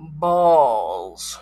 balls.